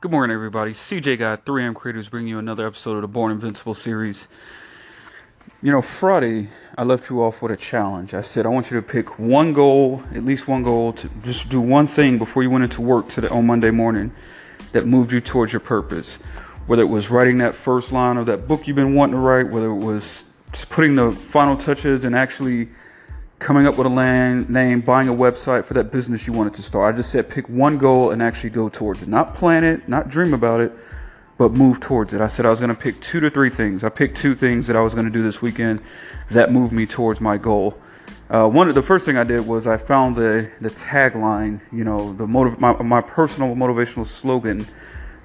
Good morning, everybody. CJ Guy, 3M Creators, bringing you another episode of the Born Invincible series. You know, Friday, I left you off with a challenge. I said, I want you to pick one goal, at least one goal, to just do one thing before you went into work today on Monday morning that moved you towards your purpose. Whether it was writing that first line of that book you've been wanting to write, whether it was just putting the final touches and actually coming up with a land name, buying a website for that business you wanted to start. I just said pick one goal and actually go towards it. Not plan it, not dream about it, but move towards it. I said I was going to pick two to three things. I picked two things that I was going to do this weekend that moved me towards my goal. Uh, one of the first thing I did was I found the the tagline, you know, the my, my personal motivational slogan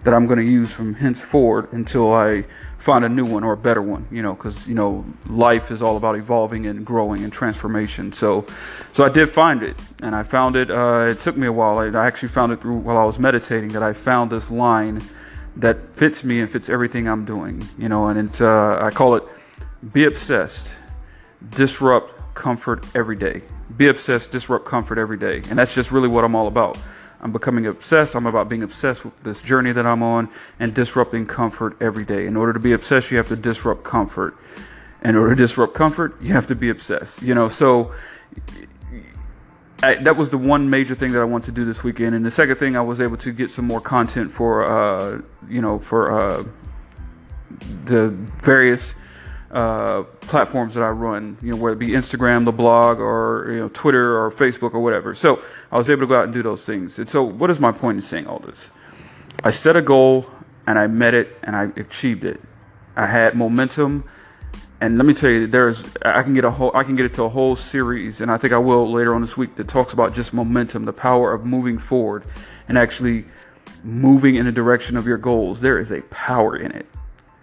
that I'm going to use from henceforward until I find a new one or a better one, you know, because you know life is all about evolving and growing and transformation. So, so I did find it, and I found it. Uh, it took me a while. I, I actually found it through while I was meditating that I found this line that fits me and fits everything I'm doing, you know, and it's uh, I call it "Be obsessed, disrupt comfort every day." Be obsessed, disrupt comfort every day, and that's just really what I'm all about. I'm becoming obsessed. I'm about being obsessed with this journey that I'm on and disrupting comfort every day. In order to be obsessed, you have to disrupt comfort. In order to disrupt comfort, you have to be obsessed. You know, so I, that was the one major thing that I want to do this weekend. And the second thing, I was able to get some more content for, uh, you know, for uh, the various uh, platforms that I run, you know, whether it be Instagram, the blog, or you know, Twitter, or Facebook, or whatever. So I was able to go out and do those things. And so, what is my point in saying all this? I set a goal and I met it and I achieved it. I had momentum, and let me tell you, there's I can get a whole I can get it to a whole series, and I think I will later on this week that talks about just momentum, the power of moving forward, and actually moving in the direction of your goals. There is a power in it,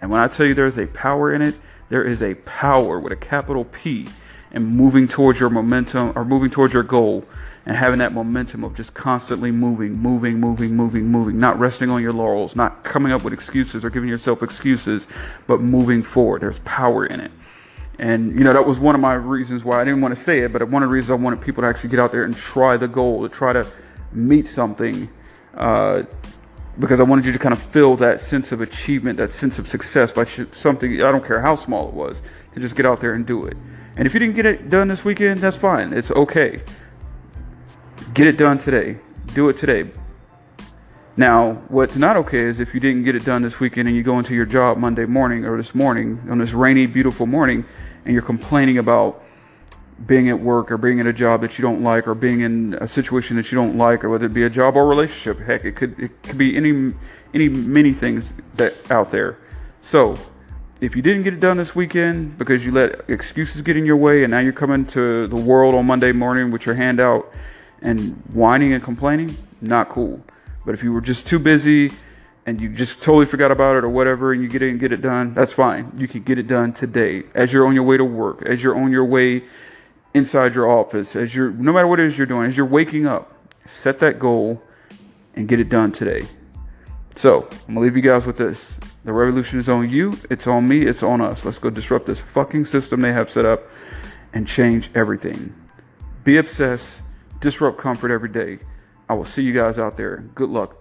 and when I tell you there's a power in it there is a power with a capital P and moving towards your momentum or moving towards your goal and having that momentum of just constantly moving, moving, moving, moving, moving, not resting on your laurels, not coming up with excuses or giving yourself excuses, but moving forward. There's power in it. And, you know, that was one of my reasons why I didn't want to say it, but one of the reasons I wanted people to actually get out there and try the goal, to try to meet something. Uh, because I wanted you to kind of feel that sense of achievement, that sense of success by something, I don't care how small it was, to just get out there and do it. And if you didn't get it done this weekend, that's fine. It's okay. Get it done today. Do it today. Now, what's not okay is if you didn't get it done this weekend and you go into your job Monday morning or this morning on this rainy, beautiful morning and you're complaining about being at work or being in a job that you don't like or being in a situation that you don't like or whether it be a job or relationship heck it could it could be any any many things that out there. So if you didn't get it done this weekend because you let excuses get in your way and now you're coming to the world on Monday morning with your hand out and whining and complaining not cool. But if you were just too busy and you just totally forgot about it or whatever and you get it and get it done that's fine. You can get it done today. As you're on your way to work as you're on your way inside your office, as you're no matter what it is you're doing, as you're waking up, set that goal and get it done today. So I'm gonna leave you guys with this. The revolution is on you, it's on me, it's on us. Let's go disrupt this fucking system they have set up and change everything. Be obsessed, disrupt comfort every day. I will see you guys out there. Good luck.